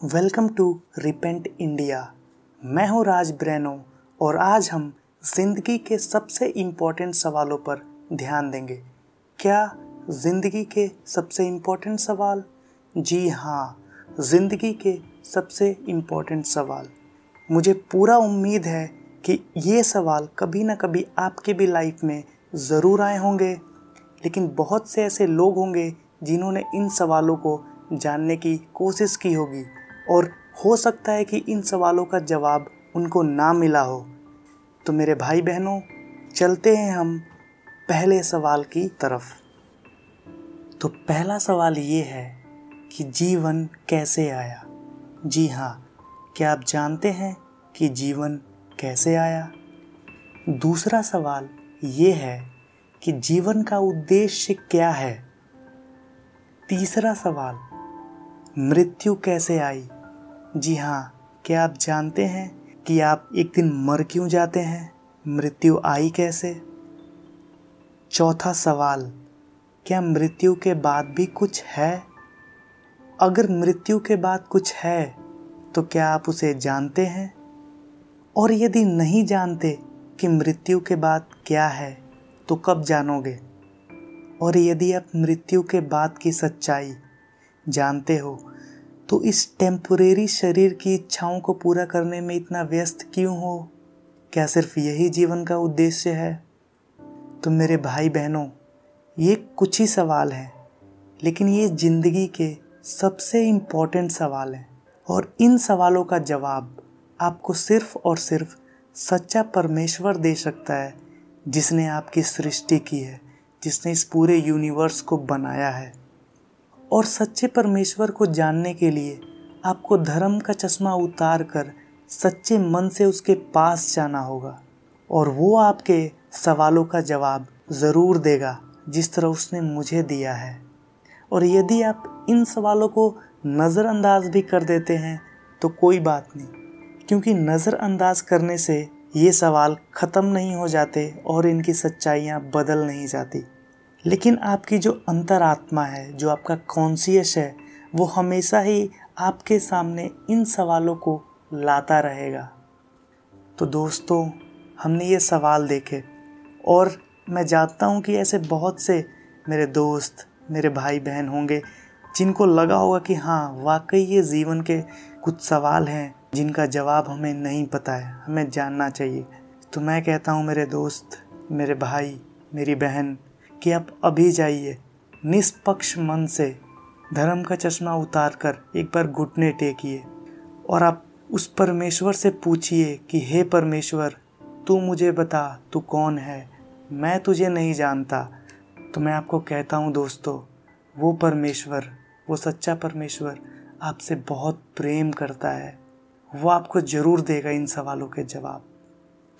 Welcome to repent India. मैं हूँ राज ब्रेनो और आज हम ज़िंदगी के सबसे इम्पोर्टेंट सवालों पर ध्यान देंगे। क्या ज़िंदगी के सबसे इम्पोर्टेंट सवाल? जी हाँ ज़िंदगी के सबसे इम्पोर्टेंट सवाल। मुझे पूरा उम्मीद है कि ये सवाल कभी ना कभी आपके भी लाइफ में ज़रूर आए होंगे, लेकिन बहुत से ऐसे लोग होंगे जिन्होंने इन सवालों को जानने की कोशिश की होगी। और हो सकता है कि इन सवालों का जवाब उनको ना मिला हो। तो मेरे भाई बहनों चलते हैं हम पहले सवाल की तरफ़। तो पहला सवाल ये है कि जीवन कैसे आया? जी हाँ क्या आप जानते हैं कि जीवन कैसे आया? दूसरा सवाल ये है कि जीवन का उद्देश्य क्या है? तीसरा सवाल, मृत्यु कैसे आई? जी हाँ क्या आप जानते हैं कि आप एक दिन मर क्यों जाते हैं? मृत्यु आई कैसे? चौथा सवाल, क्या मृत्यु के बाद भी कुछ है? अगर मृत्यु के बाद कुछ है तो क्या आप उसे जानते हैं? और यदि नहीं जानते कि मृत्यु के बाद क्या है तो कब जानोगे? और यदि आप मृत्यु के बाद की सच्चाई जानते हो तो इस टेम्पोरेरी शरीर की इच्छाओं को पूरा करने में इतना व्यस्त क्यों हो? क्या सिर्फ़ यही जीवन का उद्देश्य है? तो मेरे भाई बहनों ये कुछ ही सवाल हैं, लेकिन ये ज़िंदगी के सबसे इंपॉर्टेंट सवाल हैं। और इन सवालों का जवाब आपको सिर्फ़ और सिर्फ़ सच्चा परमेश्वर दे सकता है, जिसने आपकी सृष्टि की है, जिसने इस पूरे यूनिवर्स को बनाया है। और सच्चे परमेश्वर को जानने के लिए आपको धर्म का चश्मा उतार कर सच्चे मन से उसके पास जाना होगा और वो आपके सवालों का जवाब ज़रूर देगा जिस तरह उसने मुझे दिया है। और यदि आप इन सवालों को नज़रअंदाज भी कर देते हैं तो कोई बात नहीं, क्योंकि नज़रअंदाज करने से ये सवाल ख़त्म नहीं हो जाते और इनकी सच्चाइयाँ बदल नहीं जाती। लेकिन आपकी जो अंतरात्मा है, जो आपका कॉन्सियस है, वो हमेशा ही आपके सामने इन सवालों को लाता रहेगा। तो दोस्तों, हमने ये सवाल देखे और मैं जानता हूँ कि ऐसे बहुत से मेरे दोस्त, मेरे भाई बहन होंगे जिनको लगा होगा कि हाँ वाकई ये जीवन के कुछ सवाल हैं जिनका जवाब हमें नहीं पता है, हमें जानना चाहिए। तो मैं कहता हूँ, मेरे दोस्त, मेरे भाई, मेरी बहन कि आप अभी जाइए। निष्पक्ष मन से धर्म का चश्मा उतार कर एक बार घुटने टेकिए और आप उस परमेश्वर से पूछिए कि, हे परमेश्वर, तू मुझे बता, तू कौन है? मैं तुझे नहीं जानता। तो मैं आपको कहता हूँ दोस्तों, वो परमेश्वर, वो सच्चा परमेश्वर आपसे बहुत प्रेम करता है। वो आपको ज़रूर देगा इन सवालों के जवाब।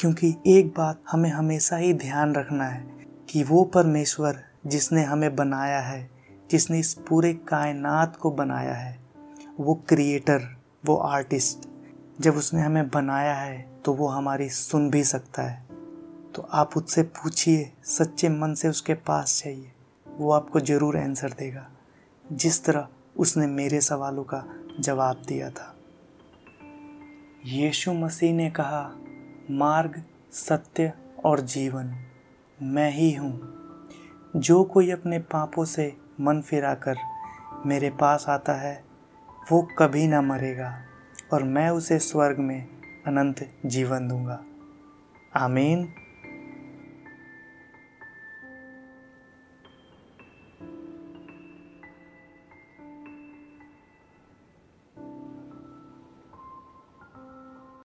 क्योंकि एक बात हमें हमेशा ही ध्यान रखना है कि वो परमेश्वर जिसने हमें बनाया है, जिसने इस पूरे कायनात को बनाया है, वो क्रिएटर वो आर्टिस्ट जब उसने हमें बनाया है तो वो हमारी सुन भी सकता है। तो आप उससे पूछिए, सच्चे मन से उसके पास चाहिए वो आपको ज़रूर आंसर देगा, जिस तरह उसने मेरे सवालों का जवाब दिया था। यीशु मसीह ने कहा, मार्ग, सत्य और जीवन। मैं ही हूँ। जो कोई अपने पापों से मन फिराकर मेरे पास आता है, वो कभी ना मरेगा और मैं उसे स्वर्ग में अनंत जीवन दूँगा। आमीन।